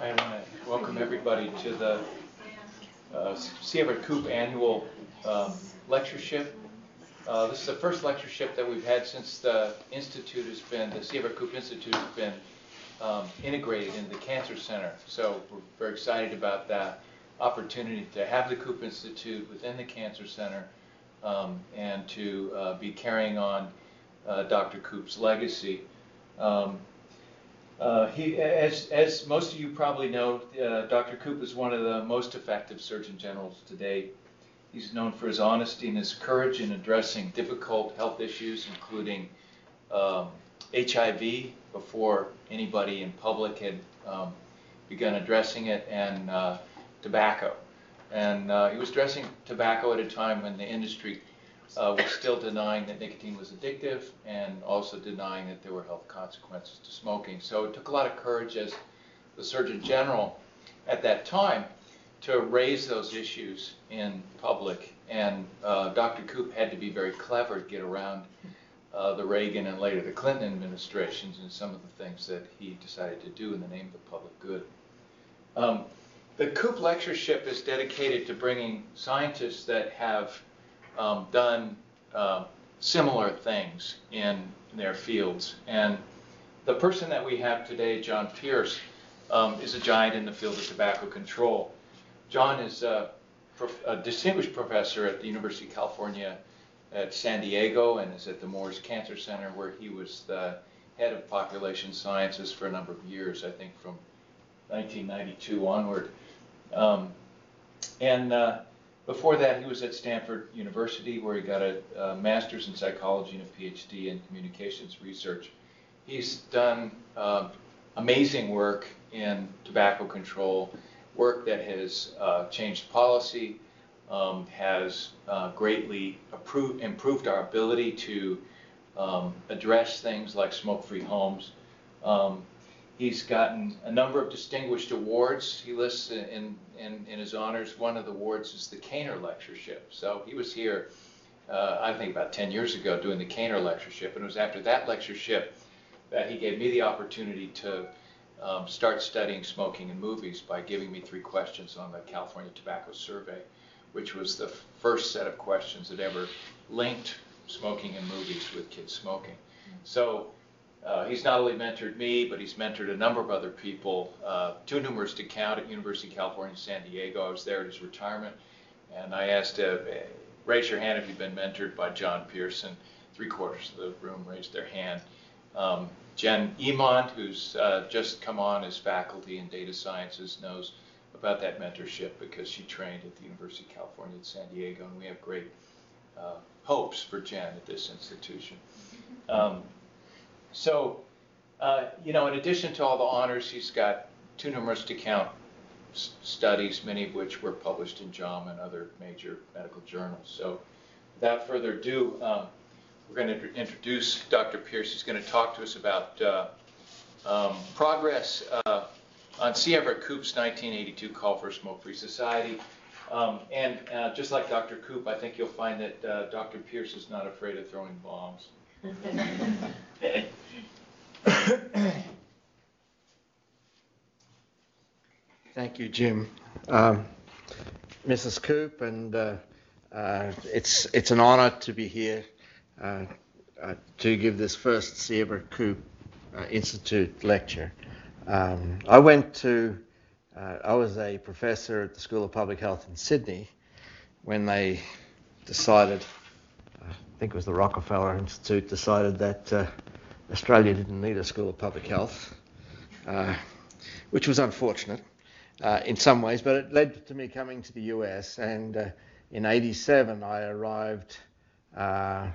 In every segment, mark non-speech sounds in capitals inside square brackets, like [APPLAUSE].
I want to welcome everybody to the uh, C. Everett Koop annual um, lectureship. Uh, this is the first lectureship that we've had since the institute has been, the C. Everett Institute has been um, integrated into the Cancer Center. So we're very excited about that opportunity to have the Koop Institute within the Cancer Center um, and to uh, be carrying on uh, Dr. Koop's legacy. Um, uh, he, as, as most of you probably know, uh, Dr. Koop is one of the most effective Surgeon Generals today. He's known for his honesty and his courage in addressing difficult health issues, including um, HIV, before anybody in public had um, begun addressing it, and uh, tobacco. And uh, he was addressing tobacco at a time when the industry uh, was still denying that nicotine was addictive and also denying that there were health consequences to smoking. So it took a lot of courage as the Surgeon General at that time to raise those issues in public. And uh, Dr. Koop had to be very clever to get around uh, the Reagan and later the Clinton administrations and some of the things that he decided to do in the name of the public good. Um, the Koop Lectureship is dedicated to bringing scientists that have um, done uh, similar things in their fields. And the person that we have today, John Pierce, um, is a giant in the field of tobacco control. John is a, prof- a, distinguished professor at the University of California at San Diego and is at the Moores Cancer Center, where he was the head of population sciences for a number of years, I think from 1992 onward. Um, and uh, before that, he was at Stanford University, where he got a, a master's in psychology and a PhD in communications research. He's done uh, amazing work in tobacco control, work that has uh, changed policy, um, has uh, greatly approved, improved our ability to um, address things like smoke-free homes. Um, He's gotten a number of distinguished awards. He lists in, in, in his honors, one of the awards is the Caner Lectureship. So he was here, uh, I think about 10 years ago, doing the Caner Lectureship. And it was after that lectureship that he gave me the opportunity to um, start studying smoking in movies by giving me three questions on the California Tobacco Survey, which was the first set of questions that ever linked smoking in movies with kids smoking. So uh, he's not only mentored me, but he's mentored a number of other people, uh, too numerous to count at University of California, San Diego. I was there at his retirement, and I asked, uh, raise your hand if you've been mentored by John Pierce. Three quarters of the room raised their hand. Um, Jen Emond, who's uh, just come on as faculty in data sciences, knows about that mentorship because she trained at the University of California at San Diego, and we have great uh, hopes for Jen at this institution. [LAUGHS] Um, so, uh, you know, in addition to all the honors, he's got too numerous to count studies, many of which were published in JAMA and other major medical journals. So, without further ado, um, we're going to introduce Dr. Pierce. He's going to talk to us about uh, um, progress uh, on C. Everett Koop's 1982 call for a smoke-free society. Um, and uh, just like Dr. Koop, I think you'll find that uh, Dr. Pierce is not afraid of throwing bombs. Thank you, Jim. Um, Mrs. Koop, and uh, uh, it's it's an honour to be here uh, uh to give this first C. Everett Koop uh, Institute lecture. Um, I went to uh, I was a professor at the School of Public Health in Sydney when they decided I think it was the Rockefeller Institute, decided that uh, Australia didn't need a school of public health, uh, which was unfortunate uh, in some ways, but it led to me coming to the US. And uh, in 87, I arrived uh,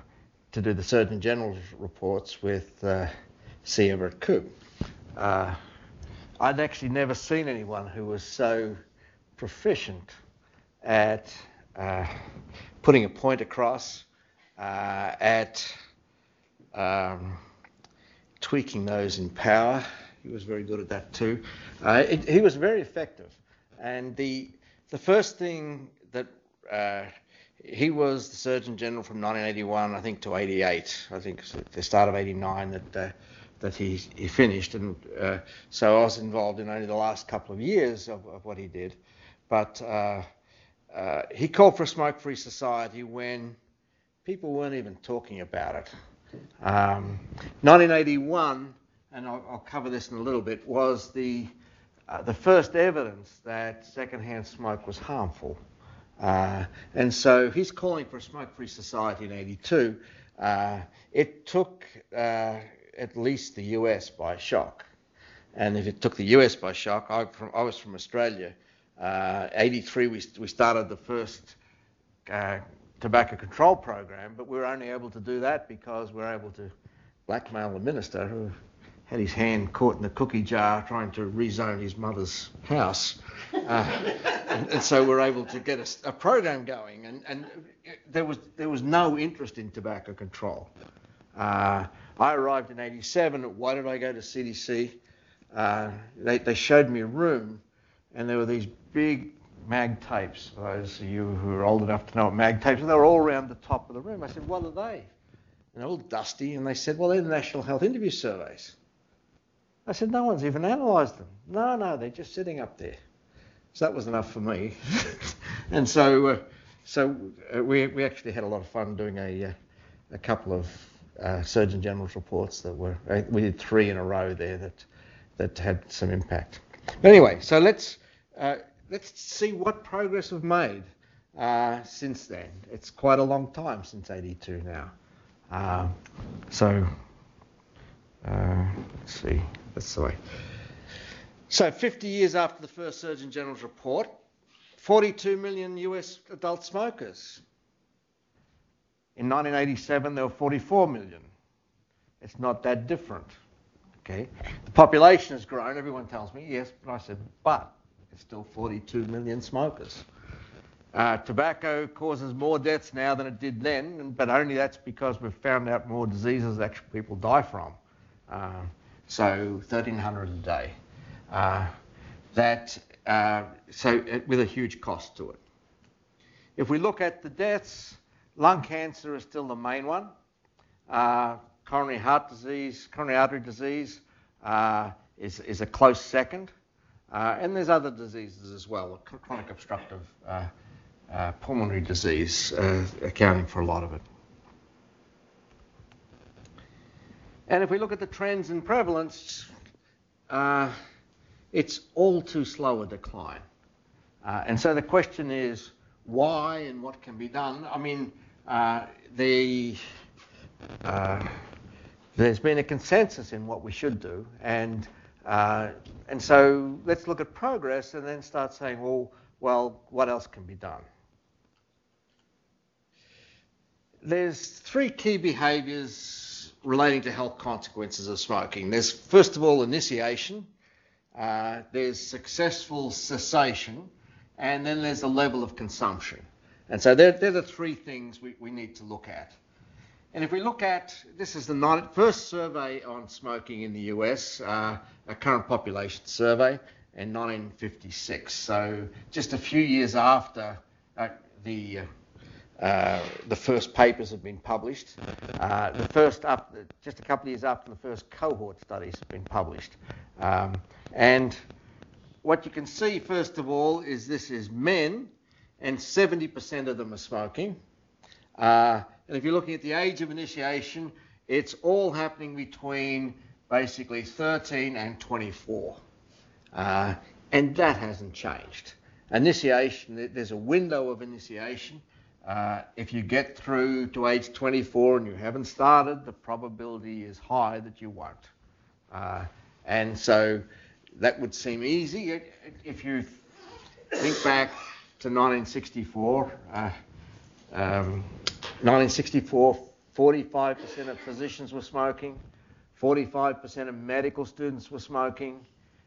to do the Surgeon General's reports with uh, C. Everett Koop. I'd actually never seen anyone who was so proficient at putting a point across uh, at um, tweaking those in power. He was very good at that too. Uh, it, he was very effective. And the, the first thing that uh, he was the Surgeon General from 1981, I think, to 88. I think the start of 89 that uh, that he he finished, and uh, so I was involved in only the last couple of years of, of what he did. But uh, uh he called for a smoke-free society when people weren't even talking about it. Um, 1981, and I'll, I'll, cover this in a little bit, was the uh, the first evidence that secondhand smoke was harmful. Uh, and so he's calling for a smoke-free society in 82. Uh, it took uh, at least the US by shock. And if it took the US by shock, I, from, I was from Australia. Uh, 83, we, we started the first uh, tobacco control program, but we were only able to do that because we were able to blackmail the minister who had his hand caught in the cookie jar trying to rezone his mother's house. Uh, and, and, so we're able to get a, a program going. And, and, there, was, there was no interest in tobacco control. Uh, I arrived in 87. Why did I go to CDC? Uh, they, they showed me a room, and there were these big mag tapes. Those of you who are old enough to know what mag tapes are, they were all around the top of the room. I said, What are they? And they're all dusty, and they said, Well, they're the National Health Interview Surveys. I said, no one's even analysed them. No, no, they're just sitting up there. So that was enough for me. [LAUGHS] and so, uh, so uh, we, we actually had a lot of fun doing a, uh, a couple of uh, Surgeon General's reports that were, uh, we did three in a row there that, that had some impact. But anyway, so let's, uh, let's see what progress we've made uh, since then. It's quite a long time since 82 now. Um, so, uh, let's see. That's the way. So 50 years after the first Surgeon General's report, 42 million US adult smokers. In 1987, there were 44 million. It's not that different. Okay, the population has grown. Everyone tells me yes, but I said, but it's still 42 million smokers. Uh, tobacco causes more deaths now than it did then, but only that's because we've found out more diseases that people die from. Uh, so 1,300 a day. Uh, that, uh, so it, with a huge cost to it. If we look at the deaths, lung cancer is still the main one. Uh, coronary heart disease, coronary artery disease uh, is, is a close second. Uh, and there's other diseases as well, chronic obstructive uh, pulmonary disease accounting for a lot of it. And if we look at the trends in prevalence, uh, it's all too slow a decline. Uh, and so the question is why and what can be done? I mean, uh, the, uh, there's been a consensus in what we should do, and uh, and so let's look at progress and then start saying, well, well, what else can be done? There's three key behaviours relating to health consequences of smoking. There's, first of all, initiation, uh, there's successful cessation, and then there's a level of consumption. And so they're, they're the three things we, we need to look at. And if we look at this is the first survey on smoking in the US, uh, a current population survey in 1956. So just a few years after uh, the uh, uh, the first papers have been published. Uh, the first up, just a couple of years after the first cohort studies have been published. Um, and what you can see, first of all, is this is men, and 70% of them are smoking. And if you're looking at the age of initiation, it's all happening between basically 13 and 24. Uh, and that hasn't changed. Initiation, there's a window of initiation uh, if you get through to age 24 and you haven't started, the probability is high that you won't. Uh, and so that would seem easy. If you think back to 1964, uh, um, 1964, 45% of physicians were smoking, 45% of medical students were smoking,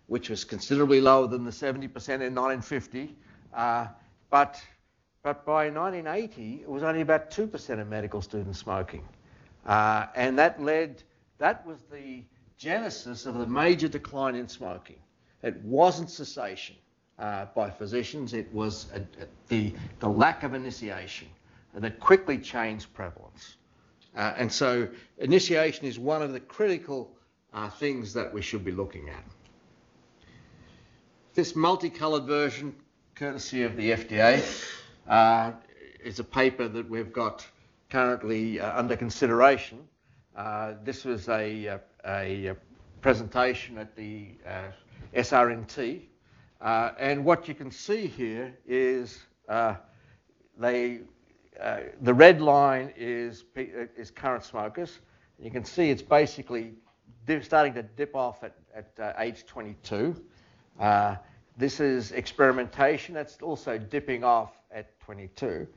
which was considerably lower than the 70% in 1950. Uh, but but by 1980, it was only about 2% of medical students smoking. Uh, and that led, that was the genesis of the major decline in smoking. It wasn't cessation uh, by physicians, it was a, a, the, the lack of initiation. That quickly change prevalence. Uh, and so initiation is one of the critical uh, things that we should be looking at. This multicolored version, courtesy of the FDA, uh, is a paper that we've got currently uh, under consideration. Uh, this was a, uh, a, a, presentation at the SRNT, and what you can see here is they uh, the red line is, is current smokers. You can see it's basically starting to dip off at, at uh, age 22. Uh, this is experimentation. That's also dipping off at 22.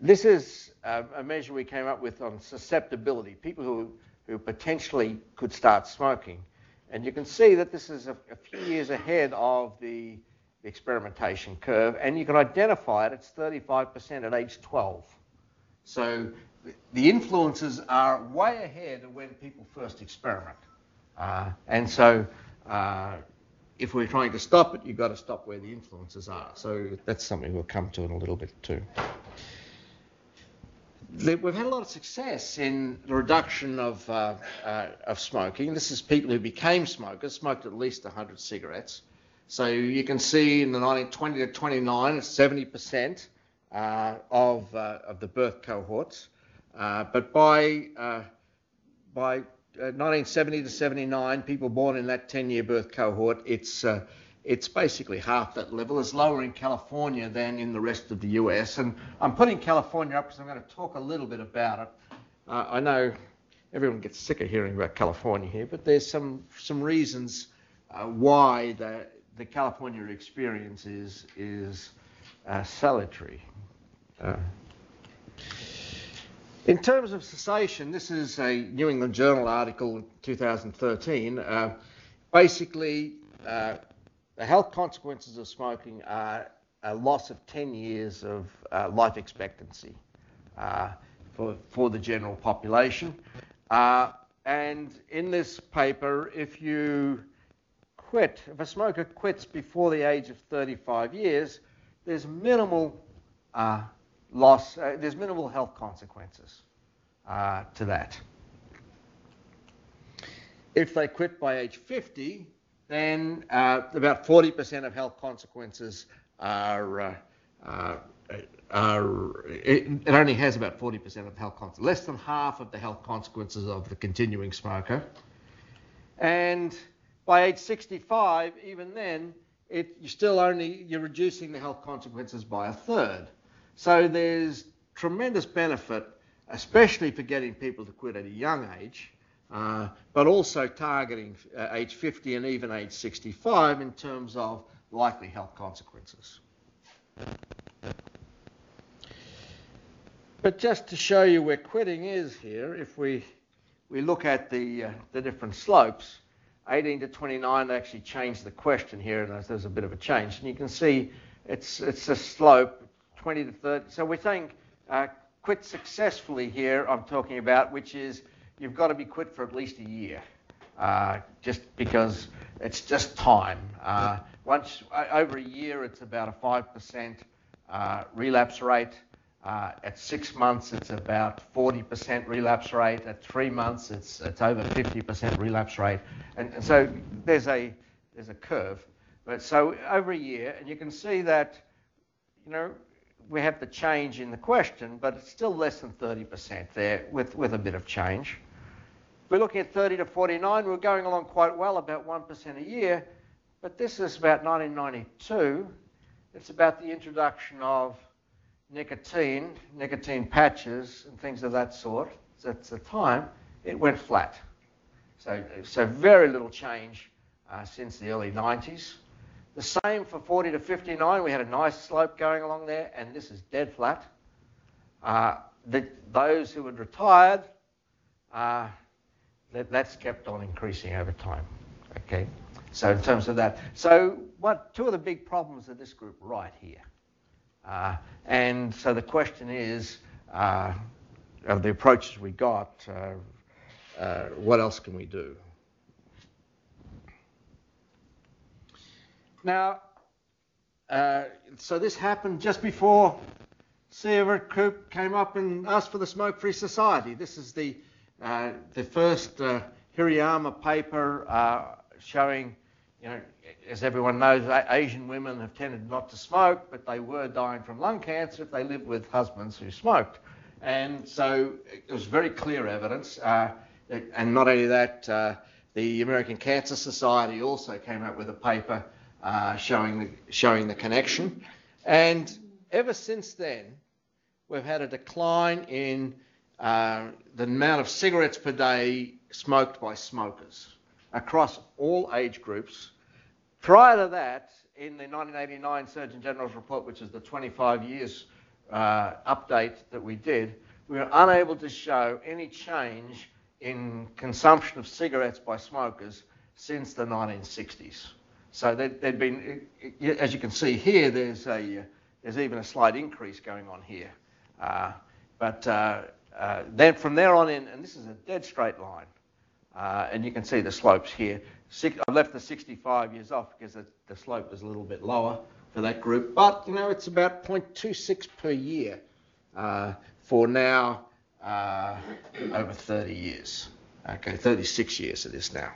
This is uh, a measure we came up with on susceptibility, people who, who potentially could start smoking. And you can see that this is a, a few years ahead of the experimentation curve, and you can identify it. It's 35% at age 12. So the influences are way ahead of when people first experiment. Uh, and so uh, if we're trying to stop it, you've got to stop where the influences are. So that's something we'll come to in a little bit too. We've had a lot of success in the reduction of, uh, uh, of smoking. This is people who became smokers, smoked at least 100 cigarettes. So you can see in the 1920 to 29, 70% uh, of, uh, of the birth cohorts. Uh, but by, uh, by 1970 uh, to 79, people born in that 10-year birth cohort, it's, uh, it's basically half that level. It's lower in California than in the rest of the US. And I'm putting California up because I'm going to talk a little bit about it. I know everyone gets sick of hearing about California here, but there's some, some reasons why the, the California experience is, is uh, salutary. Uh, in terms of cessation, this is a New England Journal article in 2013. Uh, basically, uh, the health consequences of smoking are a loss of 10 years of uh, life expectancy uh, for, for the general population. and in this paper, if you quit, if a smoker quits before the age of 35 years, there's minimal uh, loss, uh, there's minimal health consequences uh, to that. If they quit by age 50, then uh, about 40% of health consequences are, uh, uh, are it, it, only has about 40% of health consequences, less than half of the health consequences of the continuing smoker. And by age 65, even then, it, you're still only you're reducing the health consequences by a third. So there's tremendous benefit, especially for getting people to quit at a young age, uh, but also targeting uh, age 50 and even age 65 in terms of likely health consequences. But just to show you where quitting is here, if we, we look at the, uh, the different slopes, 18 to 29, they actually changed the question here, and there's a bit of a change. And you can see it's, it's a slope, 20 to 30. So we're saying uh, quit successfully here, I'm talking about, which is you've got to be quit for at least a year, uh, just because it's just time. Uh, once over a year, it's about a 5% uh, relapse rate. Uh, at six months, it's about 40% relapse rate. At three months, it's, it's over 50% relapse rate. And, and, so there's a, there's a curve. But so over a year, and you can see that, you know, we have the change in the question, but it's still less than 30% there with, with a bit of change. We're looking at 30 to 49, we're going along quite well, about 1% a year. But this is about 1992. It's about the introduction of nicotine, nicotine patches, and things of that sort at the time, it went flat. So, so very little change uh, since the early 90s. The same for 40 to 59. We had a nice slope going along there, and this is dead flat. Uh, the, those who had retired, uh, that, that's kept on increasing over time. Okay, so in terms of that, so what two of the big problems of this group right here. Uh, and so the question is, uh, of the approaches we got, uh, uh what else can we do? Now, uh, so this happened just before C. Everett came up and asked for the Smoke-Free Society. This is the the first Hirayama paper showing, you know, as everyone knows, Asian women have tended not to smoke, but they were dying from lung cancer if they lived with husbands who smoked. And so it was very clear evidence. Uh, and not only that, uh, the American Cancer Society also came out with a paper uh, showing, the, showing the connection. And ever since then, we've had a decline in uh, the amount of cigarettes per day smoked by smokers across all age groups. Prior to that, in the 1989 Surgeon General's report, which is the 25 years uh, update that we did, we were unable to show any change in consumption of cigarettes by smokers since the 1960s. So there'd been, as you can see here, there's a there's even a slight increase going on here. Uh, but uh, uh, then from there on in, and this is a dead straight line, uh, and you can see the slopes here. Six, I've left the 65 years off because the, the slope is a little bit lower for that group, but you know it's about 0.26 per year uh, for now uh, over 30 years. Okay, 36 years it is now.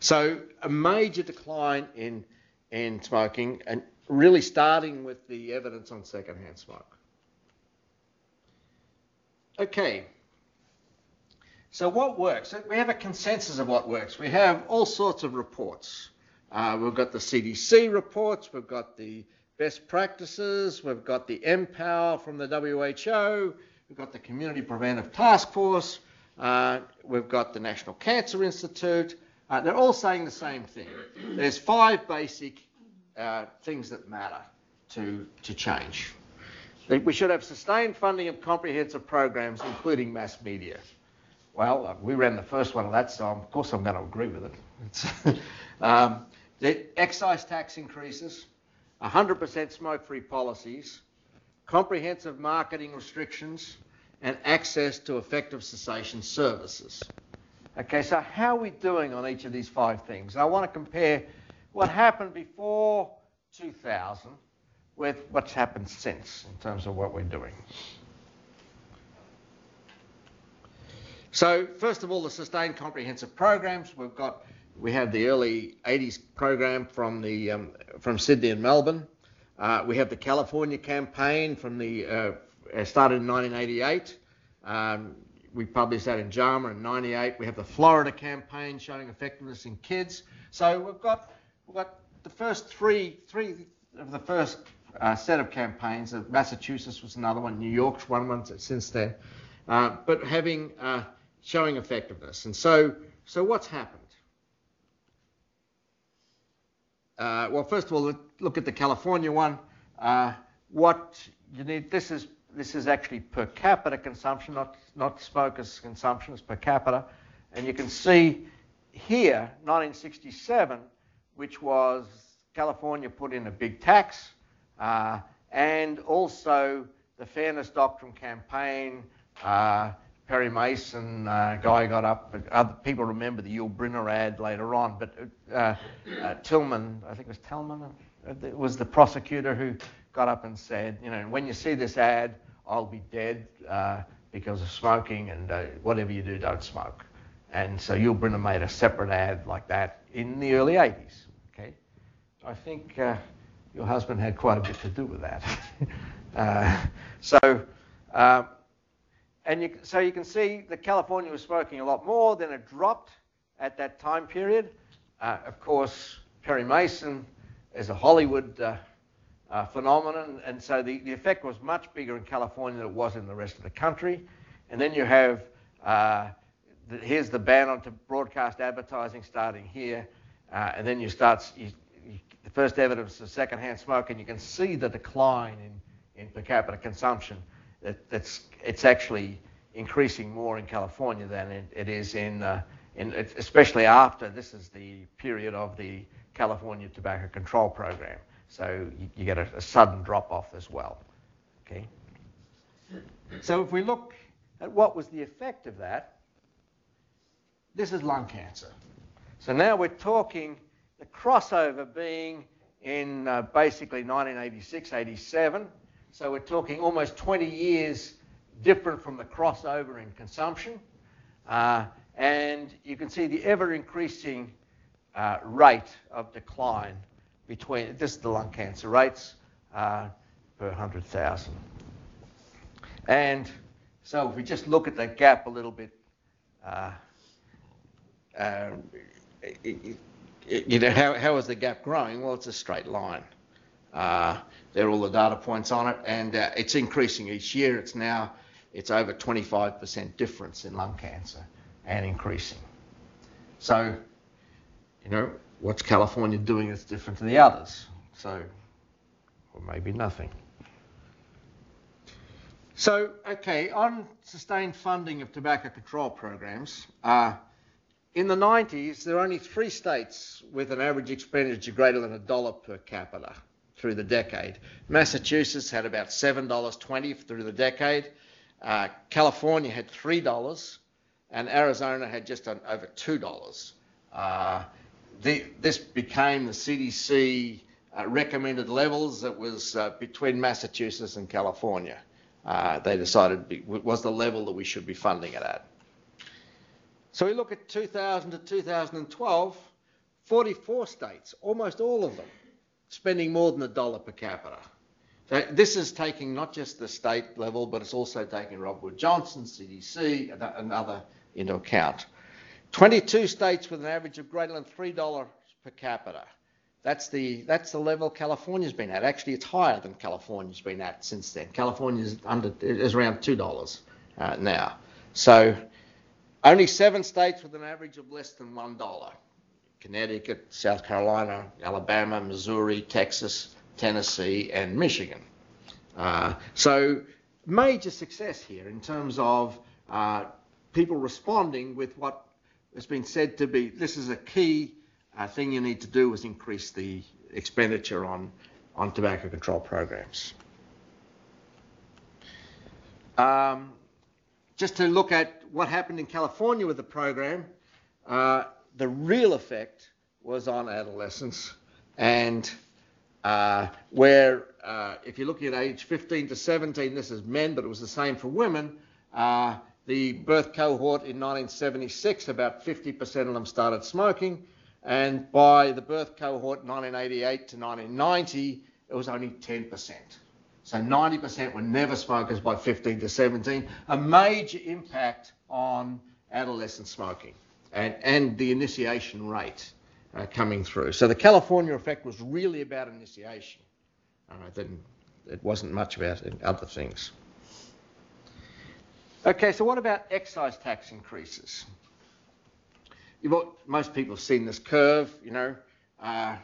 So a major decline in in smoking, and really starting with the evidence on secondhand smoke. Okay. So what works? We have a consensus of what works. We have all sorts of reports. Uh, we've got the CDC reports, we've got the best practices, we've got the MPOwer from the WHO, we've got the Community Preventive Task Force, uh, we've got the National Cancer Institute. Uh, they're all saying the same thing. There's five basic uh, things that matter to, to change. We should have sustained funding of comprehensive programs, including mass media. Well, uh, we ran the first one of that, so of course I'm going to agree with it. [LAUGHS] um, the excise tax increases, 100% smoke-free policies, comprehensive marketing restrictions, and access to effective cessation services. Okay, so how are we doing on each of these five things? I want to compare what happened before 2000 with what's happened since in terms of what we're doing. So first of all, the sustained comprehensive programs. We've got we have the early 80s program from the um, from Sydney and Melbourne. Uh, we have the California campaign from the uh, started in 1988. Um, we published that in JAMA in 98. We have the Florida campaign showing effectiveness in kids. So we've got we've got the first three three of the first uh, set of campaigns. Uh, Massachusetts was another one. New York's one one since then. Uh, but having uh, showing effectiveness. And so so what's happened? Uh, well, first of all, look at the California one. Uh, what you need. This is this is actually per capita consumption, not not smokers' consumption. It's per capita, and you can see here 1967, which was California put in a big tax uh, and also the Fairness Doctrine campaign. Uh, Perry Mason uh, guy got up. Other people remember the Yul Brynner ad later on, but uh, uh, Talman, I think it was Talman, uh, was the prosecutor who got up and said, you know, when you see this ad, I'll be dead because of smoking, and whatever you do, don't smoke. And so Yul Brynner made a separate ad like that in the early 80s. Okay, I think your husband had quite a bit to do with that. [LAUGHS] uh, so, uh, and you, so you can see that California was smoking a lot more, then it dropped at that time period. Uh, of course, Perry Mason is a Hollywood uh, uh, phenomenon, and so the, the effect was much bigger in California than it was in the rest of the country. And then you have uh, the, here's the ban on to broadcast advertising starting here, and then you start you, the first evidence of secondhand smoke, and you can see the decline in, in per capita consumption. That, that's, it's actually increasing more in California than it, it is in, uh, in, especially after this is the period of the California Tobacco Control Program. So you, you get a, a sudden drop off as well. Okay. So if we look at what was the effect of that, this is lung cancer. So now we're talking the crossover being in uh, basically 1986, 87. So we're talking almost 20 years different from the crossover in consumption. Uh, and you can see the ever increasing uh, rate of decline between, this is the lung cancer rates uh, per 100,000. And so if we just look at that gap a little bit, uh, uh, you know, how, how is the gap growing? Well, it's a straight line. Uh, there are all the data points on it, and uh, it's increasing each year. It's now it's over 25% difference in lung cancer and increasing. So, you know, what's California doing that's different to the others? So, or maybe nothing. So, okay, on sustained funding of tobacco control programs, uh, in the 90s, there were only three states with an average expenditure greater than a dollar per capita through the decade. Massachusetts had about $7.20 through the decade. Uh, California had $3, and Arizona had just over $2. Uh, the, this became the CDC uh, recommended levels that was uh, between Massachusetts and California. Uh, they decided it was the level that we should be funding it at. So we look at 2000 to 2012, 44 states, almost all of them, spending more than a dollar per capita. So this is taking not just the state level, but it's also taking Robert Wood Johnson, CDC, and other into account. 22 states with an average of greater than $3 per capita. That's the, that's the level California's been at. Actually, it's higher than California's been at since then. California is, under, is around $2 uh, now. So only seven states with an average of less than $1. Connecticut, South Carolina, Alabama, Missouri, Texas, Tennessee, and Michigan. Uh, so major success here in terms of uh, people responding with what has been said to be this is a key uh, thing you need to do is increase the expenditure on, on tobacco control programs. Um, just to look at what happened in California with the program, uh, the real effect was on adolescents, and uh, where uh, if you're looking at age 15 to 17, this is men, but it was the same for women. Uh, the birth cohort in 1976, about 50% of them started smoking. And by the birth cohort 1988 to 1990, it was only 10%. So 90% were never smokers by 15 to 17. A major impact on adolescent smoking and, and the initiation rate uh, coming through. So the California effect was really about initiation. Uh, then it wasn't much about other things. Okay, so what about excise tax increases? most people have seen this curve, you know. Uh,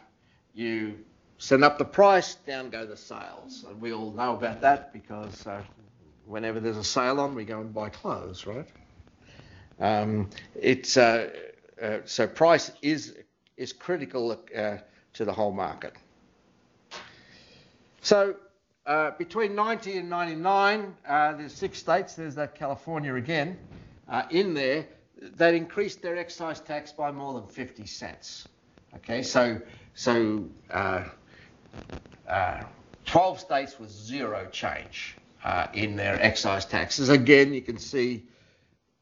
you send up the price, down go the sales. And we all know about that because uh, whenever there's a sale on, we go and buy clothes, right? Um, it's, uh, uh so price is, is critical uh, to the whole market. So uh, between 90 and 99, uh, there's six states, there's that California again, uh, in there, that increased their excise tax by more than 50 cents. Okay, so, so uh, uh, 12 states with zero change in their excise taxes. Again, you can see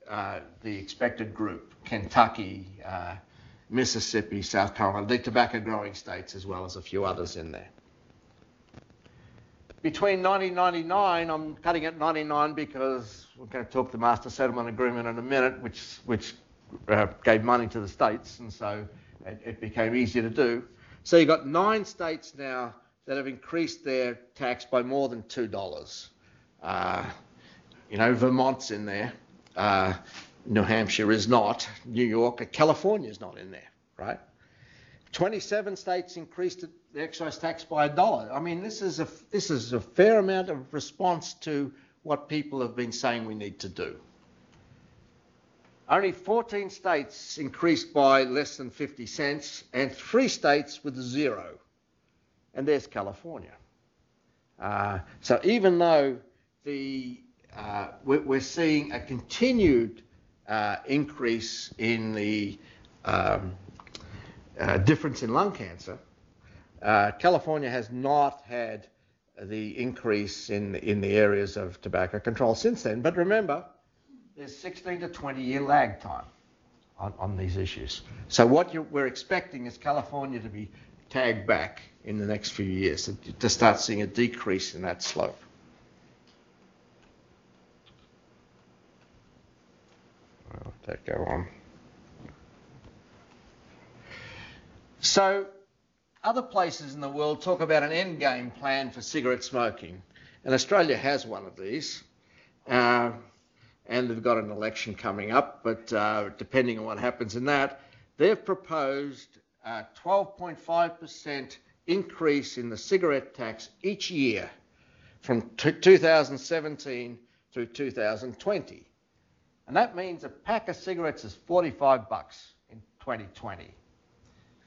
the expected group Kentucky, Mississippi, South Carolina, the tobacco growing states, as well as a few others in there between 1999, I'm cutting at 99 because we're going to talk the Master Settlement Agreement in a minute, which, which uh, gave money to the states, and so it, it became easier to do. So you've got nine states now that have increased their tax by more than $2. Uh, you know, Vermont's in there. Uh, New Hampshire is not. New York, California is not in there, right? 27 states increased the excise tax by a dollar. I mean, this is a this is a fair amount of response to what people have been saying we need to do. Only 14 states increased by less than 50 cents, and three states with zero. And there's California. Uh, so even though the uh, we're, seeing a continued uh, increase in the um, uh, difference in lung cancer, uh, California has not had the increase in in the areas of tobacco control since then. But remember, there's 16 to 20 year lag time on, on these issues. So what we're expecting is California to be tagged back in the next few years to start seeing a decrease in that slope. I'll that go on. So other places in the world talk about an end game plan for cigarette smoking, and Australia has one of these. Uh, and they've got an election coming up, but uh, depending on what happens in that, they've proposed a 12.5% increase in the cigarette tax each year from t- 2017 through 2020. And that means a pack of cigarettes is 45 bucks in 2020.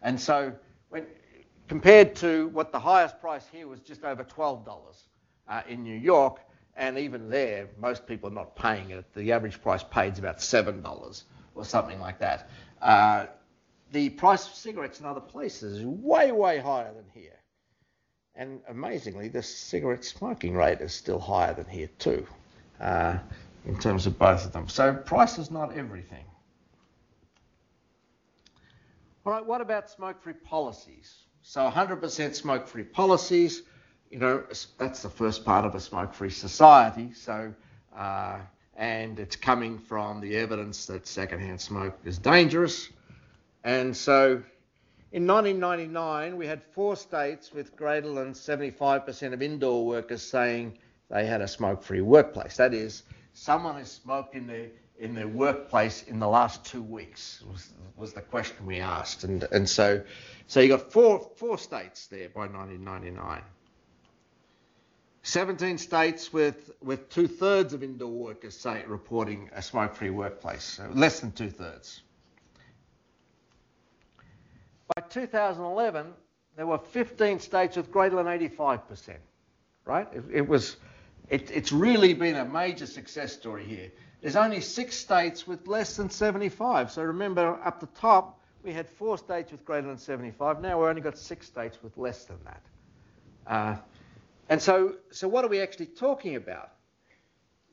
And so when compared to what the highest price here was just over $12 uh, in New York. And even there, most people are not paying it. The average price paid is about $7 or something like that. Uh, the price of cigarettes in other places is way, way higher than here. And amazingly, the cigarette smoking rate is still higher than here too, uh, in terms of both of them. So price is not everything. All right, what about smoke-free policies? So 100% smoke-free policies, you know, that's the first part of a smoke-free society. So, uh, and it's coming from the evidence that secondhand smoke is dangerous. And so in 1999, we had four states with greater than 75% of indoor workers saying they had a smoke-free workplace. That is, someone has smoked in their in their workplace in the last two weeks was, was the question we asked. And, and so, so you got four, four states there by 1999. 17 states with, with two thirds of indoor workers say, reporting a smoke free workplace, so less than two thirds. By 2011, there were 15 states with greater than 85%, right? It, it was, it, it's really been a major success story here. There's only six states with less than 75. So remember, up the top, we had four states with greater than 75. Now we've only got six states with less than that. Uh, and so, so what are we actually talking about?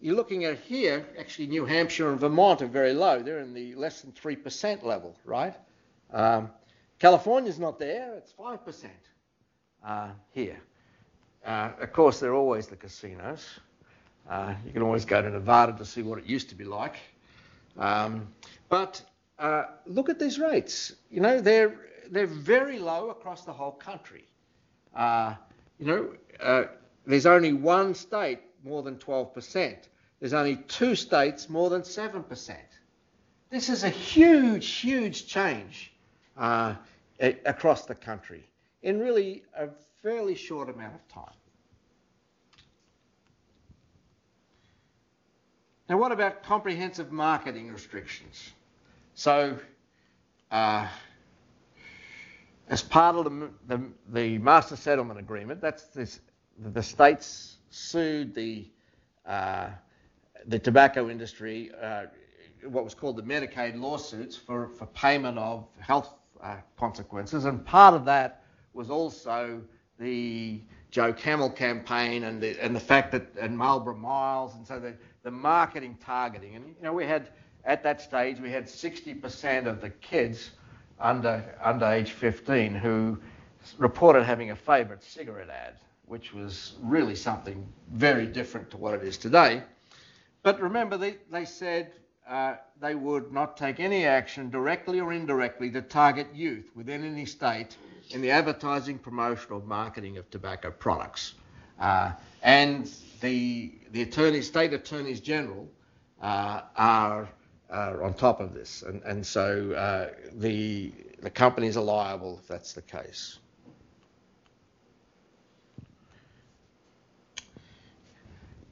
You're looking at here, actually New Hampshire and Vermont are very low. They're in the less than 3% level, right? Um, California's not there, it's 5% uh, here. Uh, of course, there are always the casinos. Uh, you can always go to Nevada to see what it used to be like. Um, but uh, look at these rates. You know, they're, they're very low across the whole country. Uh, you know, uh, there's only one state more than 12%. There's only two states more than 7%. This is a huge, huge change uh, across the country in really a fairly short amount of time. Now, what about comprehensive marketing restrictions? So, uh, as part of the, the, the, Master Settlement Agreement, that's this, the states sued the, uh, the tobacco industry, uh, what was called the Medicaid lawsuits, for, for payment of health uh, consequences. And part of that was also the Joe Camel campaign and the, and the fact that, and Marlboro Miles, and so the, the marketing targeting. And, you know, we had, at that stage, we had 60% of the kids under, under age 15 who reported having a favourite cigarette ad, which was really something very different to what it is today. But remember, they, they said uh, they would not take any action, directly or indirectly, to target youth within any state in the advertising, promotion, or marketing of tobacco products. Uh, and the, the attorneys, state attorneys general uh, are, are on top of this. And, and so uh, the, the companies are liable if that's the case.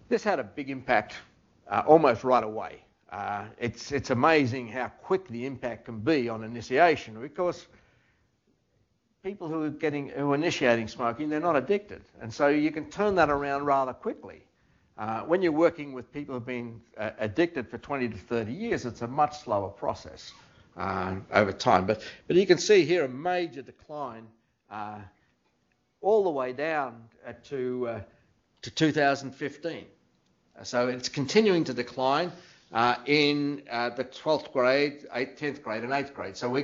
This had a big impact uh, almost right away. Uh, it's, it's amazing how quick the impact can be on initiation because people who are getting who are initiating smoking, they're not addicted, and so you can turn that around rather quickly. Uh, when you're working with people who've been uh, addicted for 20 to 30 years, it's a much slower process uh, over time. But but you can see here a major decline uh, all the way down uh, to to 2015. So it's continuing to decline uh, in uh, the 12th grade, 8th, 10th grade, and 8th grade. So we,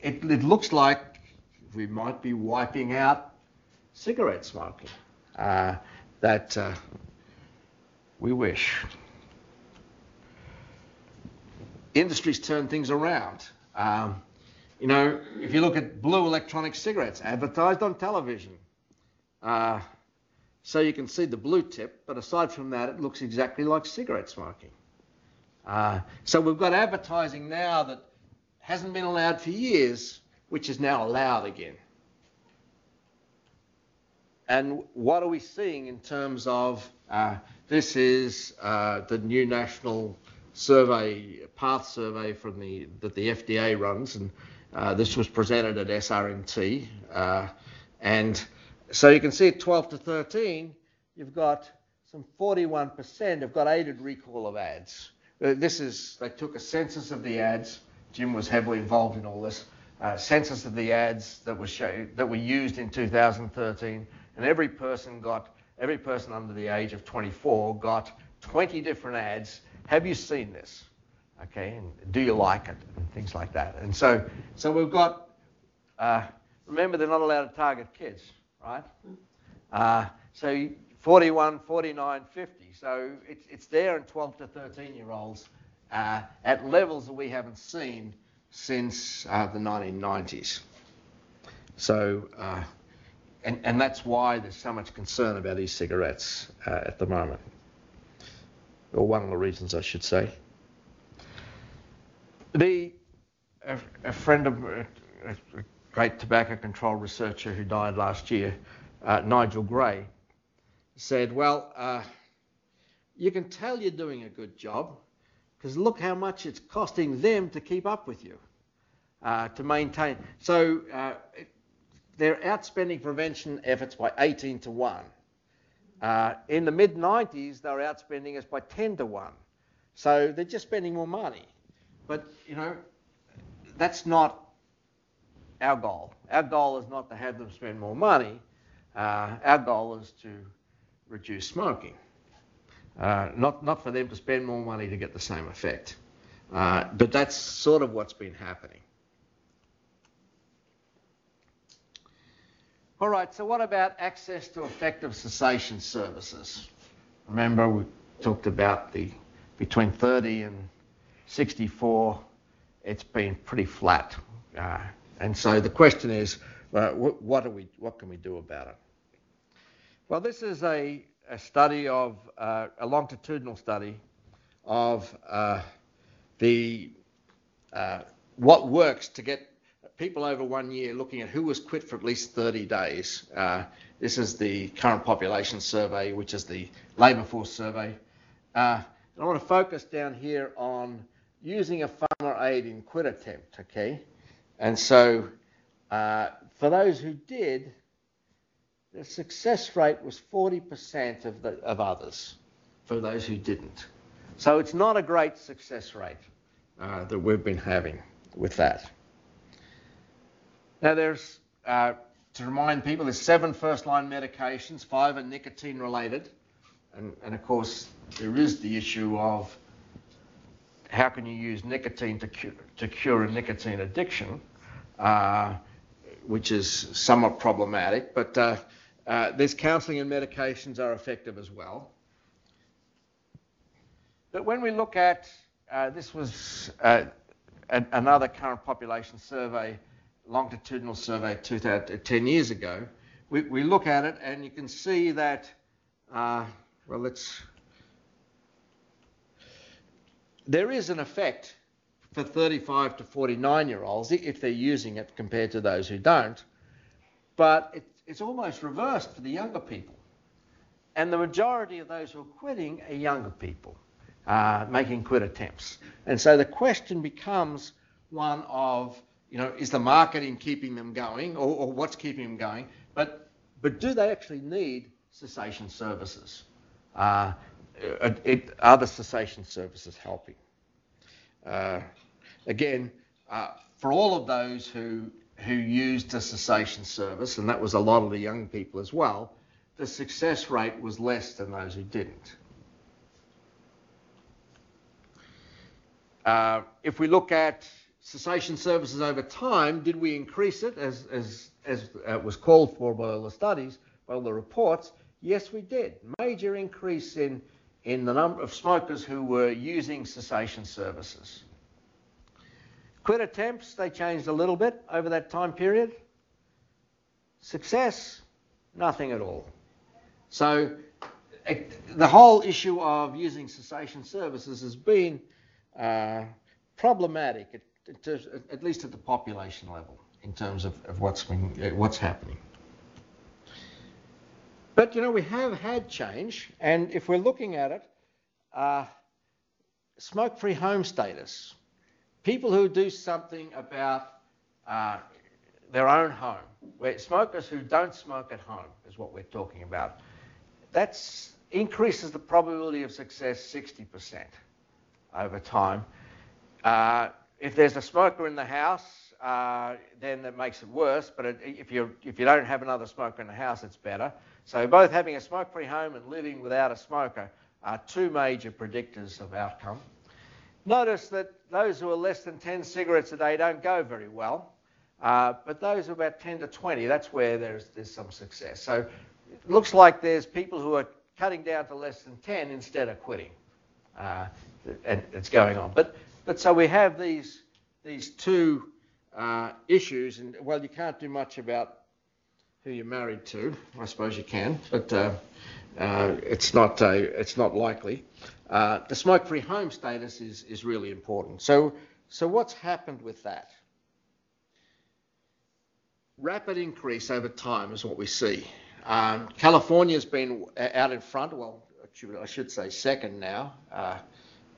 it, it looks like we might be wiping out cigarette smoking. Uh, that uh, we wish. Industries turn things around. Um, you know, if you look at blue electronic cigarettes advertised on television, uh, so you can see the blue tip, but aside from that, it looks exactly like cigarette smoking. Uh, so we've got advertising now that hasn't been allowed for years, which is now allowed again. And what are we seeing in terms of uh, this is uh, the new national survey, path survey from the that the FDA runs, and uh, this was presented at SRNT. Uh, and so you can see at 12 to 13, you've got some 41% have got aided recall of ads. Uh, this is they took a census of the ads. Jim was heavily involved in all this. Uh, census of the ads that were show, that were used in 2013 and every person got every person under the age of 24 got 20 different ads. Have you seen this? Okay, and do you like it? And things like that. And so, so we've got. Uh, remember, they're not allowed to target kids, right? Uh, so 41, 49, 50. So it's, it's there in 12 to 13 year olds uh, at levels that we haven't seen since uh, the 1990s. So uh, and, and that's why there's so much concern about e-cigarettes uh, at the moment, or one of the reasons, I should say. The a, a friend of a, a, great tobacco control researcher who died last year, uh, Nigel Gray, said, "Well, uh, you can tell you're doing a good job because look how much it's costing them to keep up with you, uh, to maintain." So uh, they're outspending prevention efforts by 18 to 1. Uh, in the mid 90s, they were outspending us by 10 to 1. So they're just spending more money. But, you know, that's not our goal. Our goal is not to have them spend more money. Uh, our goal is to reduce smoking. Uh, not, not for them to spend more money to get the same effect. Uh, but that's sort of what's been happening. All right, so what about access to effective cessation services? Remember, we talked about the between 30 and 64, it's been pretty flat. Uh, and so the question is, uh, what, what, we, what can we do about it? Well, this is a, a study of, uh, a longitudinal study of uh, the, uh, what works to get people over one year looking at who was quit for at least 30 days. Uh, this is the current population survey, which is the labour force survey. Uh, I want to focus down here on using a pharma aid in quit attempt, okay? And so for those who did, the success rate was 40% of, the, of others for those who didn't. So it's not a great success rate uh, that we've been having with that. Now, there's, uh, to remind people, there's seven first line medications, five are nicotine related. And, and of course, there is the issue of how can you use nicotine to cure, to cure a nicotine addiction, uh, which is somewhat problematic. But uh, there's counselling and medications are effective as well. But when we look at uh, this was uh, another current population survey longitudinal survey 10 years ago, we, we look at it and you can see that, uh, well, let's, there is an effect for 35 to 49 year olds if they're using it compared to those who don't, but it, it's almost reversed for the younger people. And the majority of those who are quitting are younger people uh, making quit attempts. And so the question becomes one of you know, is the marketing keeping them going or, or what's keeping them going? But, but do they actually need cessation services? Uh, it, it, are the cessation services helping? Uh, again, uh, for all of those who, who used a cessation service, and that was a lot of the young people as well, the success rate was less than those who didn't. Uh, if we look at cessation services over time, did we increase it as, as, as uh, was called for by all the studies, by all the reports? Yes, we did. Major increase in, in the number of smokers who were using cessation services. Quit attempts, they changed a little bit over that time period. Success, nothing at all. So the whole issue of using cessation services has been uh, problematic, at, at, least at the population level, in terms of, of what's, been, uh, what's happening. But, you know, we have had change, and if we're looking at it, uh, smoke-free home status, people who do something about uh, their own home, where smokers who don't smoke at home is what we're talking about. That increases the probability of success 60% over time. Uh, if there's a smoker in the house, uh, then that makes it worse. But it, if you if you don't have another smoker in the house, it's better. So both having a smoke-free home and living without a smoker are two major predictors of outcome. Notice that those who are less than 10 cigarettes a day don't go very well. Uh, but those who are about 10 to 20, that's where there's, there's some success. So it looks like there's people who are cutting down to less than 10 instead of quitting. Uh, and it's going on. But, but so we have these, these two uh, issues, and well, you can't do much about who you're married to. I suppose you can, but uh, uh, it's not a, it's not likely. Uh, the smoke-free home status is is really important. So so what's happened with that? Rapid increase over time is what we see. Um, California's been out in front. Well, I should say second now. Uh,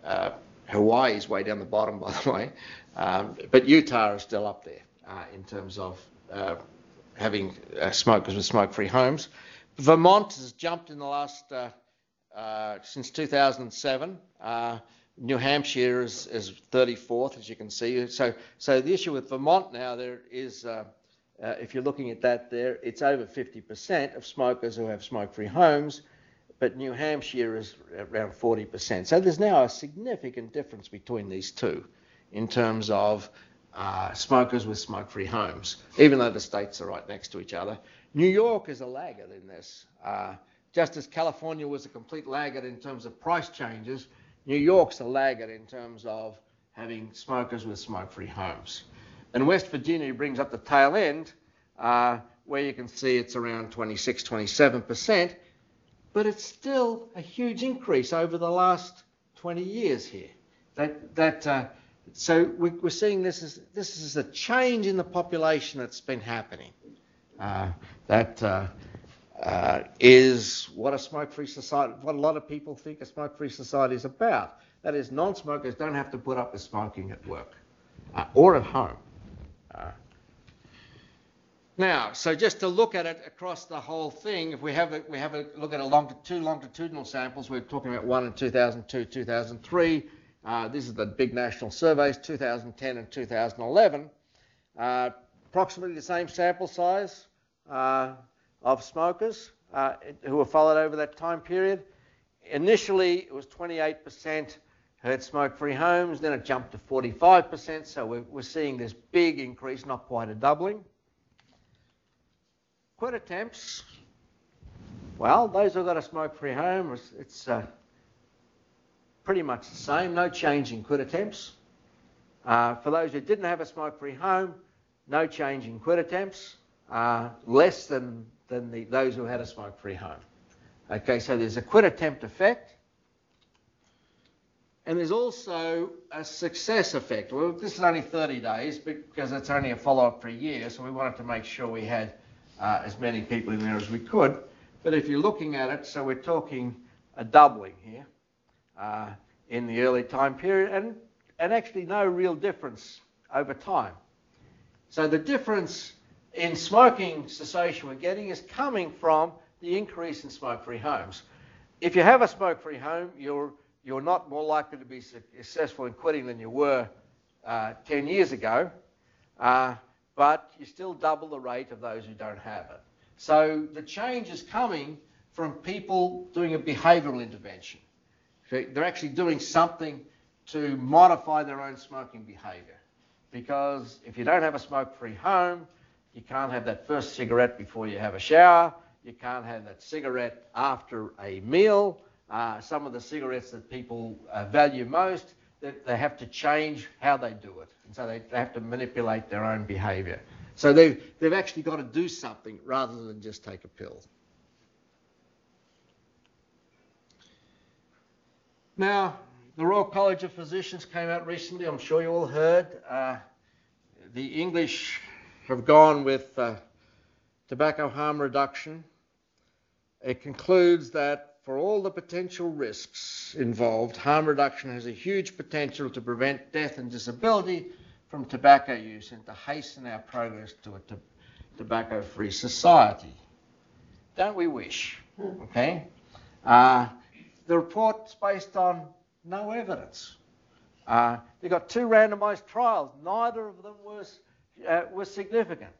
uh, Hawaii's way down the bottom, [LAUGHS] by the way, um, but Utah is still up there uh, in terms of uh, having uh, smokers with smoke-free homes. Vermont has jumped in the last uh, uh, since 2007. New Hampshire is, is, 34th, as you can see. So, so the issue with Vermont now there is, if you're looking at that there, it's over 50% of smokers who have smoke-free homes but New Hampshire is around 40%. So there's now a significant difference between these two in terms of uh, smokers with smoke-free homes, even though the states are right next to each other. New York is a laggard in this. Uh, just as California was a complete laggard in terms of price changes, New York's a laggard in terms of having smokers with smoke-free homes. And West Virginia brings up the tail end, uh, where you can see it's around 26, 27 percent, but it's still a huge increase over the last 20 years here. That, that, uh, so we, are seeing this as this is a change in the population that's been happening. Uh, that uh, uh is what a smoke-free society, what a lot of people think a smoke-free society is about. That is, non-smokers don't have to put up with smoking at work uh, or at home. Uh, now, so just to look at it across the whole thing, if we have a, we have a look at a long, two longitudinal samples, we're talking about one in 2002, 2003. Uh, this is the big national surveys, 2010 and 2011. Uh, approximately the same sample size of smokers uh, who were followed over that time period. Initially, it was 28% who had smoke-free homes. Then it jumped to 45%. So we're, we're seeing this big increase, not quite a doubling. Quit attempts. Well, those who've got a smoke-free home, it's, it's uh, pretty much the same. No change in quit attempts. Uh, for those who didn't have a smoke-free home, no change in quit attempts. Uh, less than, than the, those who had a smoke-free home. Okay, so there's a quit attempt effect. And there's also a success effect. Well, this is only 30 days because it's only a follow-up for a year, so we wanted to make sure we had uh, as many people in there as we could. But if you're looking at it, so we're talking a doubling here uh, in the early time period, and, and actually no real difference over time. So the difference in smoking cessation we're getting is coming from the increase in smoke-free homes. If you have a smoke-free home, you're you're not more likely to be successful in quitting than you were uh, 10 years ago. Uh, but you still double the rate of those who don't have it. So the change is coming from people doing a behavioural intervention. They're actually doing something to modify their own smoking behaviour. Because if you don't have a smoke-free home, you can't have that first cigarette before you have a shower. You can't have that cigarette after a meal. Uh, some of the cigarettes that people uh, value most, they, they, have to change how they do it. And so they, they have to manipulate their own behaviour. So they've, they've actually got to do something rather than just take a pill. Now, the Royal College of Physicians came out recently, I'm sure you all heard. Uh, the English have gone with uh, tobacco harm reduction. It concludes that for all the potential risks involved, harm reduction has a huge potential to prevent death and disability from tobacco use and to hasten our progress to a to- tobacco free society. Don't we wish? Okay? Uh, the report's based on no evidence. Uh, they got two randomized trials. Neither of them was, uh, was significant.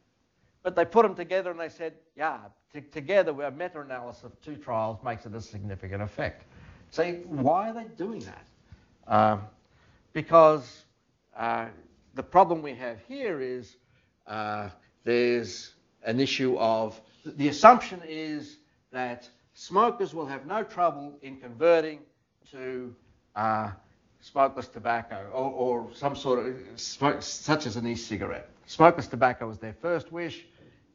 But they put them together and they said, yeah, t- together a meta-analysis of two trials makes it a significant effect. So why are they doing that? Um, because uh, the problem we have here is uh, there's an issue of the assumption is that smokers will have no trouble in converting to uh, smokeless tobacco or, or, some sort of smoke, such as an e-cigarette. Smokeless tobacco was their first wish.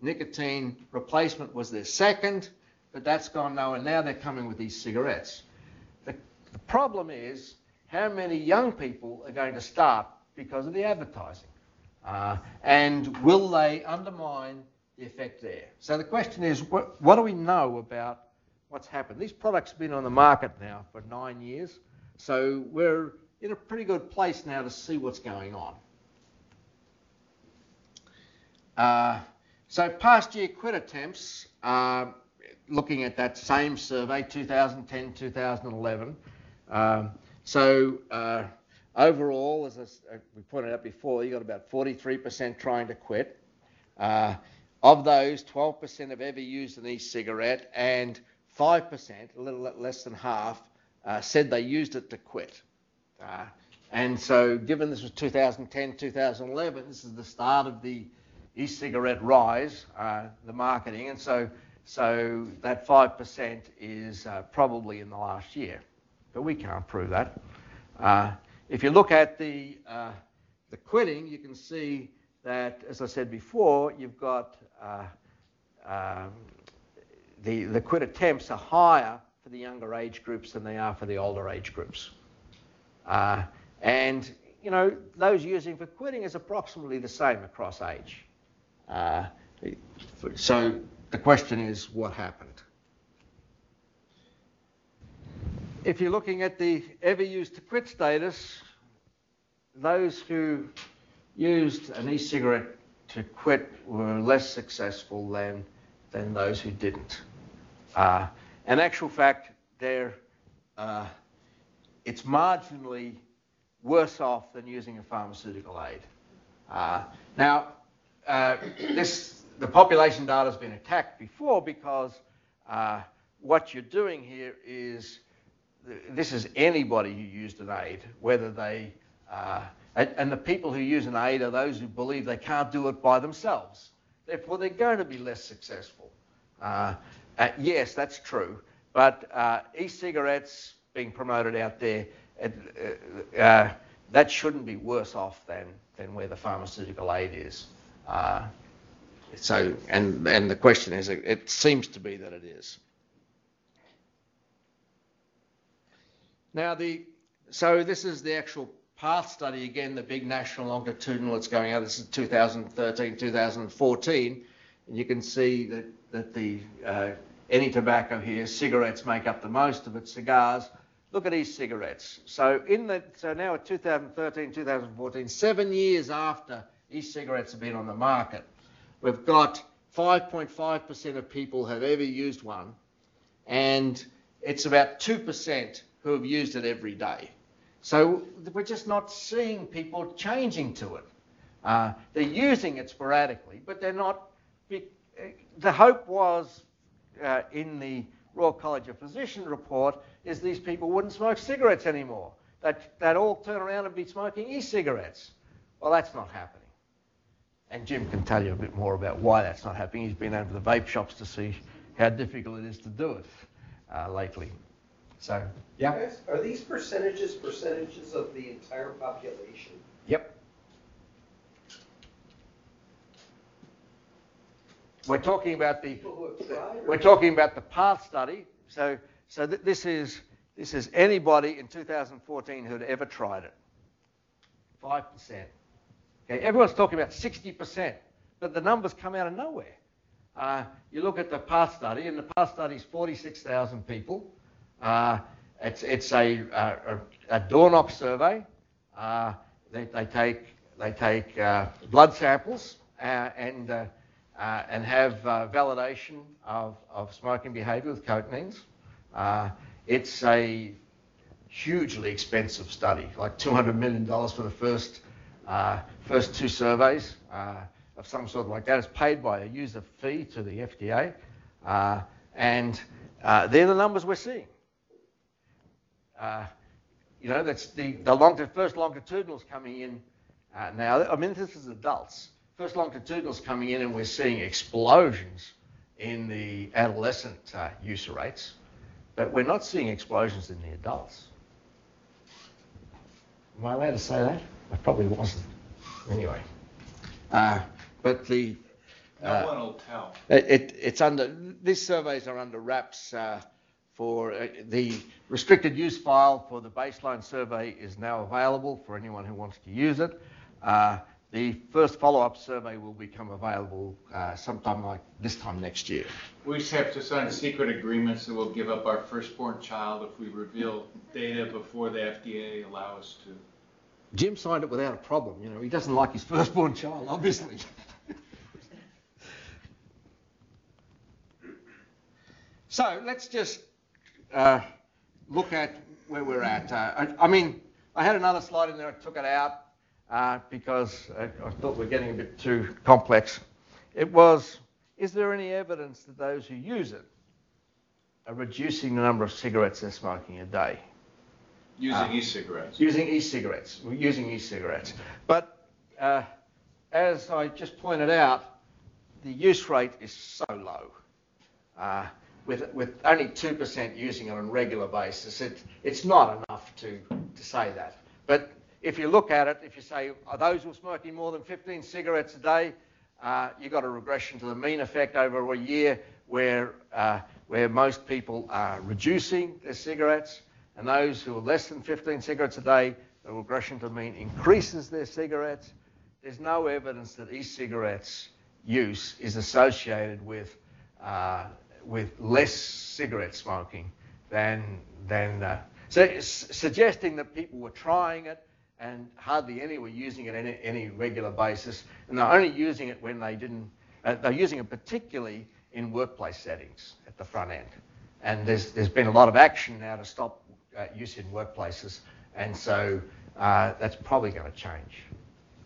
Nicotine replacement was their second, but that's gone nowhere. Now they're coming with these cigarettes. The, the problem is how many young people are going to start because of the advertising? Uh, and will they undermine the effect there? So the question is, what, what do we know about what's happened? These products have been on the market now for nine years, so we're in a pretty good place now to see what's going on. Uh, so past year quit attempts, uh, looking at that same survey, 2010, 2011. Um, so uh, Overall, as I, we pointed out before, you got about 43% trying to quit. Uh, of those, 12% have ever used an e-cigarette, and 5%, a little less than half, uh, said they used it to quit. Uh, and so, given this was 2010, 2011, this is the start of the e-cigarette rise, uh, the marketing, and so so that 5% is uh, probably in the last year, but we can't prove that. Uh, if you look at the, the quitting, you can see that, as I said before, you've got um, the, the quit attempts are higher for the younger age groups than they are for the older age groups. Uh, and, you know, those using for quitting is approximately the same across age. Uh, so the question is, what happened? If you're looking at the ever used to quit status, those who used an e-cigarette to quit were less successful than, than those who didn't. Uh, in actual fact, they're, uh, it's marginally worse off than using a pharmaceutical aid. Uh, now, uh, this, the population data has been attacked before because uh, what you're doing here is this is anybody who used an aid, whether they, uh, and, the people who use an aid are those who believe they can't do it by themselves. Therefore, they're going to be less successful. Uh, uh, yes, that's true. But uh, e-cigarettes being promoted out there, uh, uh, that shouldn't be worse off than, than where the pharmaceutical aid is. so, and, and the question is, it seems to be that it is. Now, the, so this is the actual path study again, the big national longitudinal that's going out. This is 2013, 2014, and you can see that that the uh, any tobacco here, cigarettes make up the most of it. Cigars. Look at these cigarettes. So in the so now at 2013, 2014, seven years after e-cigarettes have been on the market, we've got 5.5% of people have ever used one, and it's about 2% who have used it every day. So we're just not seeing people changing to it. Uh, they're using it sporadically, but they're not. the hope was uh, in the Royal College of Physicians report is these people wouldn't smoke cigarettes anymore. That they'd all turn around and be smoking e-cigarettes. Well, that's not happening. And Jim can tell you a bit more about why that's not happening. He's been over the vape shops to see how difficult it is to do it uh, lately. So, yeah. Are these percentages percentages of the entire population? Yep. We're talking about the People who have tried? or- we're talking about the path study. So so th- this is this is anybody in 2014 who'd ever tried it. Five percent. Okay, everyone's talking about 60 percent, but the numbers come out of nowhere. Uh, you look at the path study, and the path study is 46,000 people. Uh, it's it's a, a, a door knock survey. Uh, they, they take they take uh, blood samples uh, and uh, and have uh, validation of, of smoking behaviour with cotinines. Uh, it's a hugely expensive study, like $200 million for the first uh, first two surveys uh, of some sort like that. It's paid by a user fee to the FDA, uh, and they're the numbers we're seeing. You know, that's the, the long, first longitudinals coming in now. I mean, this is adults. First longitudinals coming in, and we're seeing explosions in the adolescent uh, use rates, but we're not seeing explosions in the adults. Am I allowed to say that? I probably wasn't. Anyway, uh, but the No one will tell. it, it, it's under these surveys are under wraps uh, for uh, the restricted use file for the baseline survey is now available for anyone who wants to use it. Uh, the first follow-up survey will become available uh, sometime like this time next year. We just have to sign secret agreements that we'll give up our firstborn child if we reveal data before the FDA allow us to. Jim signed it without a problem. You know, he doesn't like his firstborn child, obviously. [LAUGHS] so let's just uh, look at where we're at. Uh, I, I, mean, I had another slide in there. I took it out uh, because I, I thought we we're getting a bit too complex. It was: Is there any evidence that those who use it are reducing the number of cigarettes they're smoking a day? Using Ah. e-cigarettes. Using e-cigarettes. We're using e-cigarettes. But uh, as I just pointed out, the use rate is so low. Uh, with, with only 2% using it on a regular basis, it, it's not enough to, to say that. But if you look at it, if you say, are those who are smoking more than 15 cigarettes a day, uh, you've got a regression to the mean effect over a year where, uh, where most people are reducing their cigarettes. And those who are less than 15 cigarettes a day, the regression to the mean increases their cigarettes. There's no evidence that e-cigarettes use is associated with, uh, with less cigarette smoking than, than uh, so suggesting that people were trying it and hardly any were using it on any, any regular basis. And they're only using it when they didn't, uh, they're using it particularly in workplace settings at the front end. And there's, there's been a lot of action now to stop uh, use in workplaces, and so uh, that's probably going to change.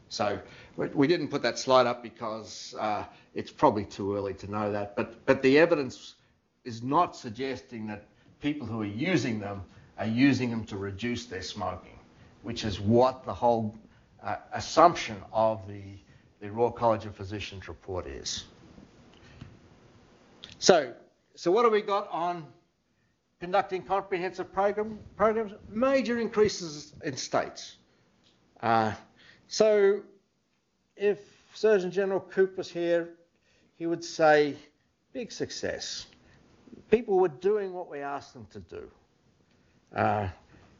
So we, didn't put that slide up because uh, it's probably too early to know that, but, but the evidence is not suggesting that people who are using them are using them to reduce their smoking, which is what the whole uh, assumption of the, the Royal College of Physicians report is. So, so what have we got on conducting comprehensive program, programs? Major increases in states. Uh, so, if Surgeon General Koop was here, he would say, big success. People were doing what we asked them to do. Uh,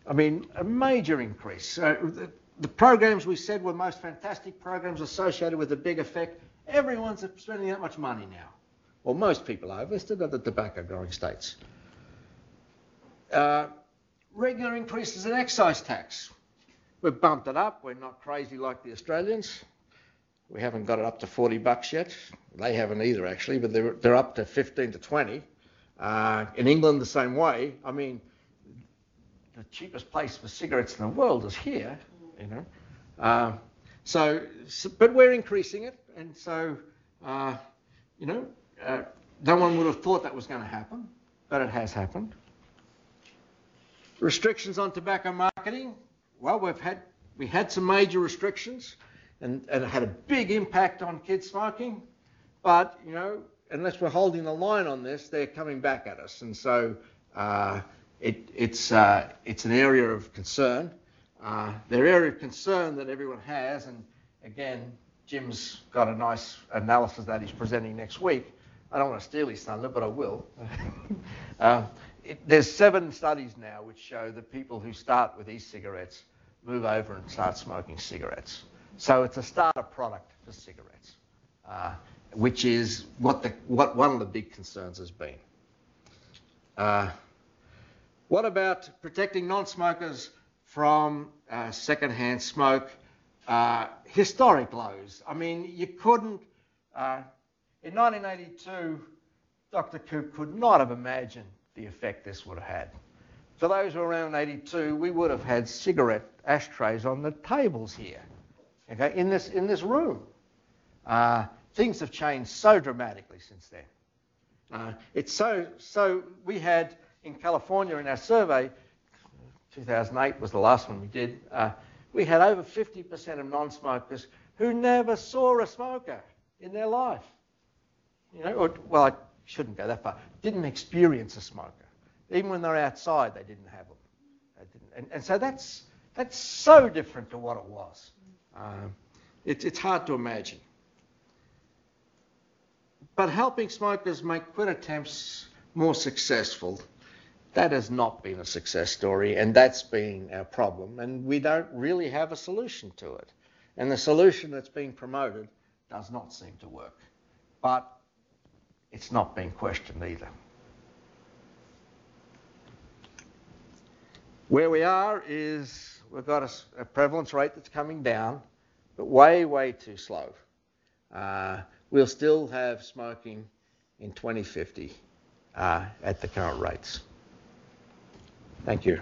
I mean, a major increase. Uh, the, the, programs we said were most fantastic programs associated with a big effect, everyone's spending that much money now. Well, most people are. We've still got the tobacco growing states. Uh, regular increases in excise tax. We've bumped it up. We're not crazy like the Australians. We haven't got it up to 40 bucks yet. They haven't either, actually, but they're, they're up to 15 to 20. Uh, in England, the same way. I mean, the cheapest place for cigarettes in the world is here, you know. Uh, so, so, but we're increasing it, and so, uh, you know, uh, no one would have thought that was going to happen, but it has happened. Restrictions on tobacco marketing. Well, we've had we had some major restrictions, and, and it had a big impact on kids smoking. But you know, unless we're holding the line on this, they're coming back at us, and so uh, it, it's uh, it's an area of concern. Uh, their area of concern that everyone has, and again, Jim's got a nice analysis that he's presenting next week. I don't want to steal his thunder, but I will. [LAUGHS] uh, it, there's seven studies now which show that people who start with e-cigarettes move over and start smoking cigarettes. So it's a starter product for cigarettes, uh, which is what, the, what one of the big concerns has been. Uh, what about protecting non-smokers from uh, secondhand smoke? Uh, historic lows. I mean, you couldn't. Uh, in 1982, Dr. Koop could not have imagined the effect this would have had. For those who were around 82, we would have had cigarette ashtrays on the tables here, okay, in this, in this room. Uh, things have changed so dramatically since then. Uh, it's so, so we had in California in our survey, 2008 was the last one we did, uh, we had over 50% of non-smokers who never saw a smoker in their life. You know, or, well, I shouldn't go that far. Didn't experience a smoker. Even when they're outside, they didn't have them. Didn't, and, and, so that's, that's so different to what it was. Um, it, it's hard to imagine. But helping smokers make quit attempts more successful, that has not been a success story, and that's been our problem, and we don't really have a solution to it. And the solution that's being promoted does not seem to work. But it's not being questioned either. Where we are is we've got a, a prevalence rate that's coming down, but way, way too slow. Uh, we'll still have smoking in 2050 uh, at the current rates. Thank you.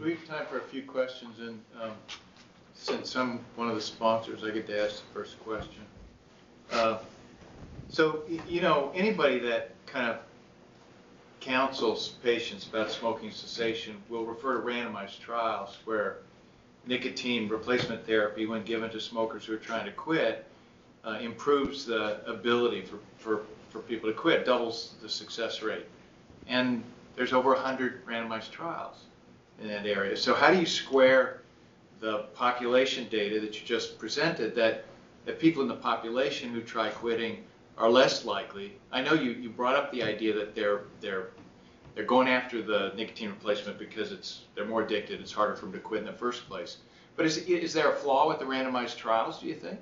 We have time for a few questions, and um, since I'm one of the sponsors, I get to ask the first question. Uh, so, you know, anybody that kind of counsels patients about smoking cessation will refer to randomized trials where nicotine replacement therapy, when given to smokers who are trying to quit, uh, improves the ability for, for, for people to quit, doubles the success rate. And there's over 100 randomized trials in that area. So how do you square the population data that you just presented that, that people in the population who try quitting are less likely? I know you, you brought up the idea that they're, they're, they're going after the nicotine replacement because it's, they're more addicted, it's harder for them to quit in the first place. But is, is there a flaw with the randomized trials, do you think?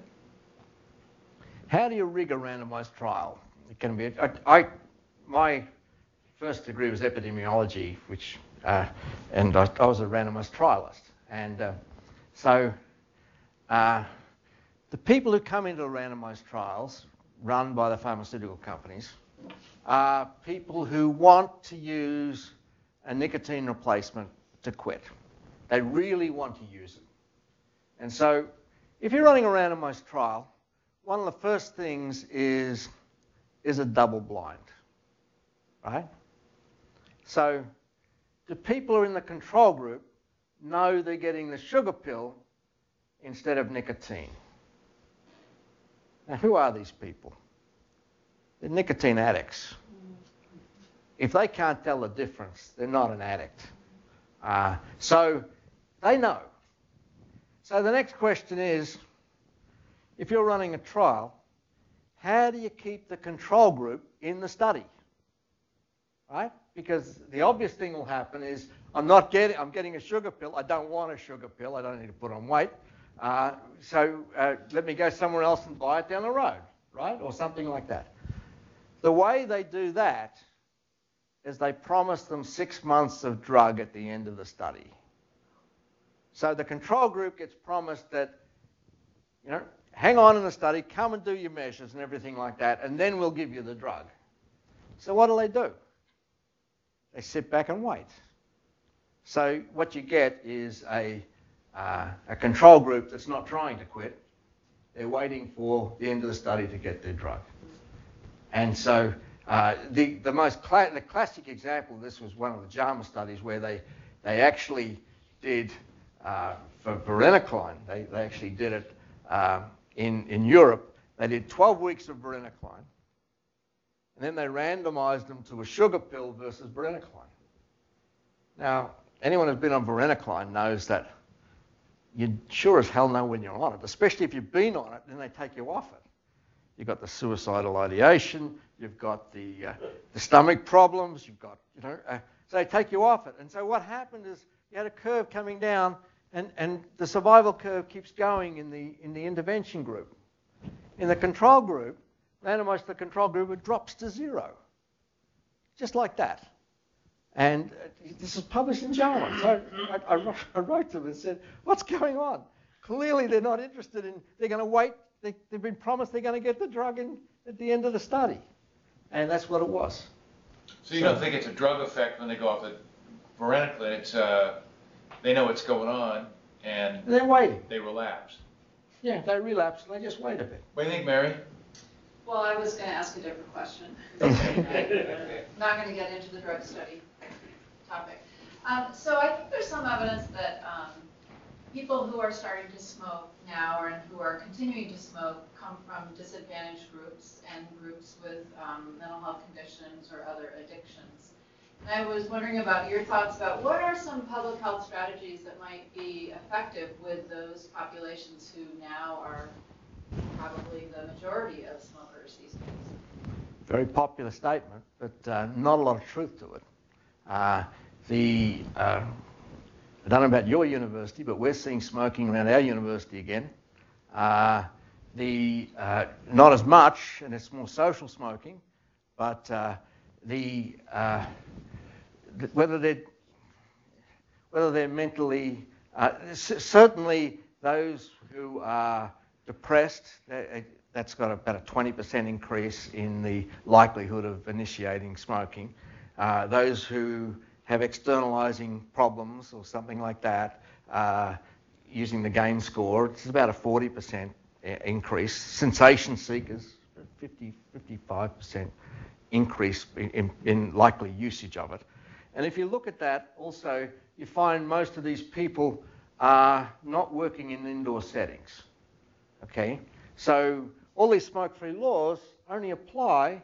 How do you rig a randomized trial? It can be, I, I my first degree was epidemiology, which uh, and I, I, was a randomized trialist. And uh, so uh, the people who come into randomized trials run by the pharmaceutical companies are people who want to use a nicotine replacement to quit. They really want to use it. And so if you're running a randomized trial, one of the first things is, is a double blind, right? So the people who are in the control group know they're getting the sugar pill instead of nicotine. Now, who are these people? They're nicotine addicts. If they can't tell the difference, they're not an addict. Uh, so they know. So the next question is if you're running a trial, how do you keep the control group in the study? Right? because the obvious thing will happen is I'm not getting, I'm getting a sugar pill. I don't want a sugar pill. I don't need to put on weight. Uh, so uh, let me go somewhere else and buy it down the road, right? Or something like that. The way they do that is they promise them six months of drug at the end of the study. So the control group gets promised that, you know, hang on in the study, come and do your measures and everything like that, and then we'll give you the drug. So what do they do? They sit back and wait. So what you get is a, uh, a control group that's not trying to quit. They're waiting for the end of the study to get their drug. And so uh, the, the most cla- the classic example this was one of the JAMA studies where they, they actually did, uh, for varenicline, they, they actually did it uh, in, in Europe. They did 12 weeks of varenicline, and then they randomized them to a sugar pill versus varenicline. Now, anyone who's been on varenicline knows that you sure as hell know when you're on it, especially if you've been on it, then they take you off it. You've got the suicidal ideation, you've got the, uh, the stomach problems, you've got, you know, uh, so they take you off it. And so what happened is you had a curve coming down, and, and the survival curve keeps going in the, in the intervention group. In the control group, randomized the control group, it drops to zero. Just like that. And uh, this is published in JAMA. So I, I, I wrote to them and said, What's going on? Clearly, they're not interested in, they're going to wait. They, have been promised they're going to get the drug in at the end of the study. And that's what it was. So you don't think it's a drug effect when they go off the varenicline? It's uh, they know what's going on and they're waiting. They relapse. Yeah, they relapse. And they just wait a bit. What do you think, Mary? Well, I was going to ask a different question. [LAUGHS] I'm Not going to get into the drug study topic. Um, so I think there's some evidence that um, people who are starting to smoke now or who are continuing to smoke come from disadvantaged groups and groups with um, mental health conditions or other addictions. And I was wondering about your thoughts about what are some public health strategies that might be effective with those populations who now are probably the majority of smokers these days. Very popular statement, but uh, not a lot of truth to it. Uh, the uh, I don't know about your university, but we're seeing smoking around our university again. Uh, the uh, not as much, and it's more social smoking, but uh, the, the, whether they're whether they're mentally certainly those who are depressed, that's got about a 20% increase in the likelihood of initiating smoking. Uh, those who have externalizing problems or something like that, uh, using the gain score, it's about a 40% increase. Sensation seekers, 50, 55% increase in, in, in likely usage of it. And if you look at that, also, you find most of these people are not working in indoor settings. Okay? So all these smoke-free laws only apply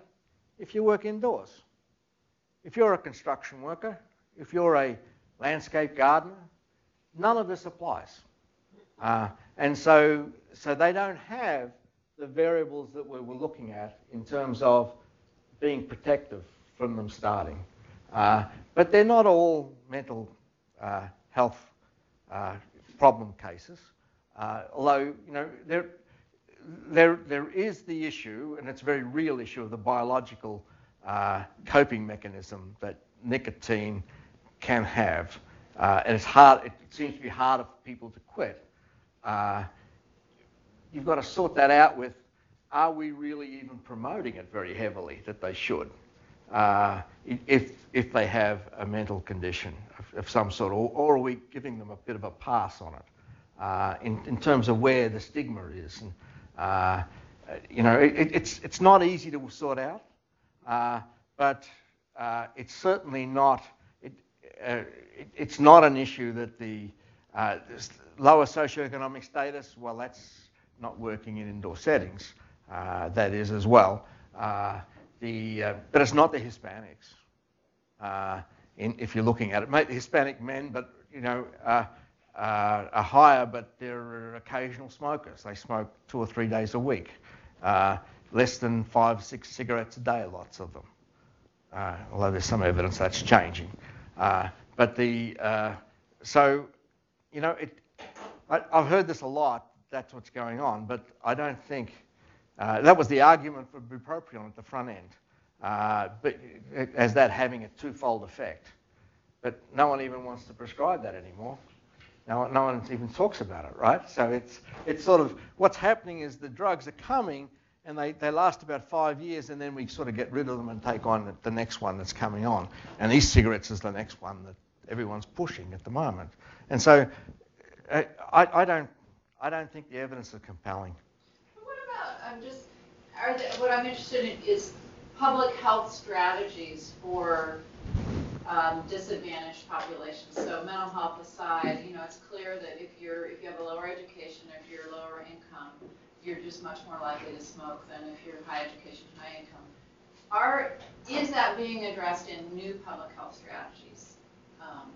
if you work indoors. If you're a construction worker, if you're a landscape gardener, none of this applies. Uh, and so, so they don't have the variables that we were looking at in terms of being protective from them starting. Uh, but they're not all mental uh, health uh, problem cases. Uh, although, you know, there, there, there is the issue, and it's a very real issue, of the biological uh, coping mechanism that nicotine can have. Uh, and it's hard, it seems to be harder for people to quit. Uh, you've got to sort that out with are we really even promoting it very heavily that they should? Uh, if, if they have a mental condition of, of some sort, or, or, are we giving them a bit of a pass on it? uh, in, in terms of where the stigma is. And, uh, you know, it, it's, it's not easy to sort out, uh, but it's certainly not, uh, it, it's not an issue that the uh, lower socioeconomic status, well, that's not working in indoor settings. that is as well. the, but it's not the Hispanics. In, if you're looking at it, Hispanic men, but you know, uh, are higher, but they're occasional smokers. They smoke two or three days a week, uh, less than five, six cigarettes a day, lots of them. Uh, although there's some evidence that's changing. Uh, but the, uh, so, you know, it, I, have heard this a lot, that's what's going on, but I don't think, uh, that was the argument for bupropion at the front end, but as that having a twofold effect. But no one even wants to prescribe that anymore. No, no one even talks about it, right? So it's, it's sort of what's happening is the drugs are coming and they, they last about five years and then we sort of get rid of them and take on the, next one that's coming on. And e-cigarettes is the next one that everyone's pushing at the moment. And so uh, I, I, don't, I don't think the evidence is compelling. What about, I'm just, what I'm interested in is public health strategies for um, disadvantaged populations. So mental health aside, you know, it's clear that if you're, if you have a lower education, if you're lower income, you're just much more likely to smoke than if you're high education, high income. Are, is that being addressed in new public health strategies? Um,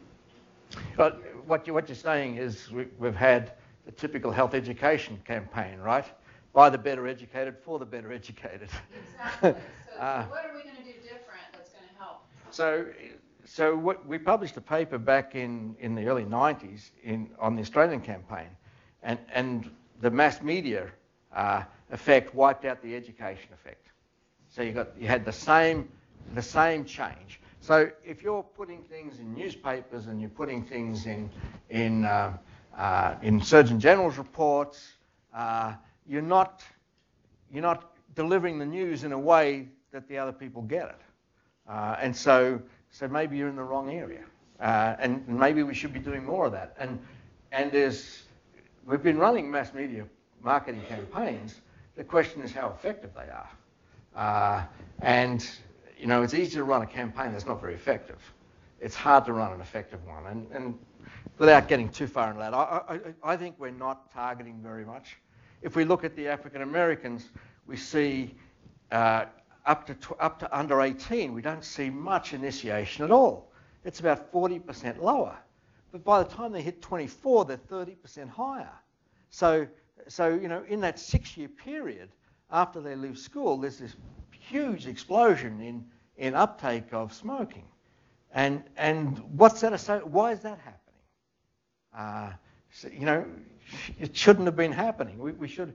But what, you, what you're saying is we, we've had the typical health education campaign, right? By the better educated, for the better educated. Exactly. [LAUGHS] So Uh, what are we going to do different that's going to help? So, so what, we published a paper back in, in the early 90s in, on the Australian campaign, and, and the mass media uh, effect wiped out the education effect. So you, got, you had the same, the same change. So if you're putting things in newspapers and you're putting things in, in, uh, uh, in Surgeon General's reports, uh, you're, not, you're not delivering the news in a way that the other people get it. Uh, and so, so maybe you're in the wrong area. Uh, and maybe we should be doing more of that. And, and there's, we've been running mass media marketing campaigns. The question is how effective they are. Uh, and, you know, it's easy to run a campaign that's not very effective. It's hard to run an effective one. And, and without getting too far into that, I, I, I think we're not targeting very much. If we look at the African Americans, we see uh, up to, tw- up to under 18, we don't see much initiation at all. It's about 40% lower. But by the time they hit 24, they're 30% higher. So, so you know, in that six-year period after they leave school, there's this huge explosion in, in uptake of smoking. And, and what's that? Why is that happening? Uh, so, you know, [LAUGHS] it shouldn't have been happening. We, we should.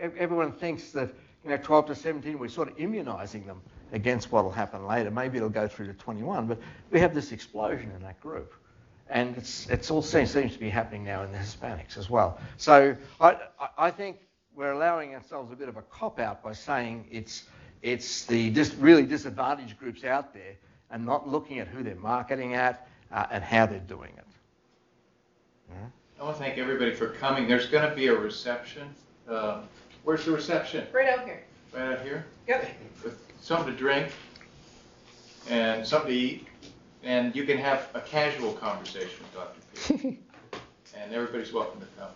Everyone thinks that you know, 12 to 17, we're sort of immunising them against what will happen later. Maybe it'll go through to 21, but we have this explosion in that group. And it's, it's all seems, seems to be happening now in the Hispanics as well. So I, I think we're allowing ourselves a bit of a cop out by saying it's, it's the dis, really disadvantaged groups out there and not looking at who they're marketing at uh, and how they're doing it. Yeah? I want to thank everybody for coming. There's going to be a reception. Uh, Where's the reception? Right out here. Right out here? Yep. With something to drink and something to eat. And you can have a casual conversation with Dr. P. [LAUGHS] And everybody's welcome to come.